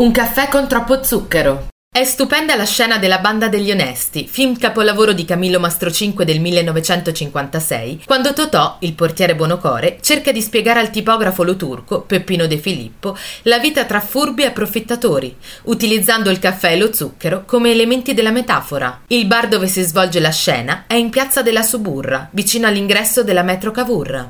Un caffè con troppo zucchero. È stupenda la scena della Banda degli Onesti, film capolavoro di Camillo Mastrocinque del 1956, quando Totò, il portiere Bonocore, cerca di spiegare al tipografo lo turco, Peppino De Filippo, la vita tra furbi e approfittatori, utilizzando il caffè e lo zucchero come elementi della metafora. Il bar dove si svolge la scena è in piazza della Suburra, vicino all'ingresso della metro Cavour.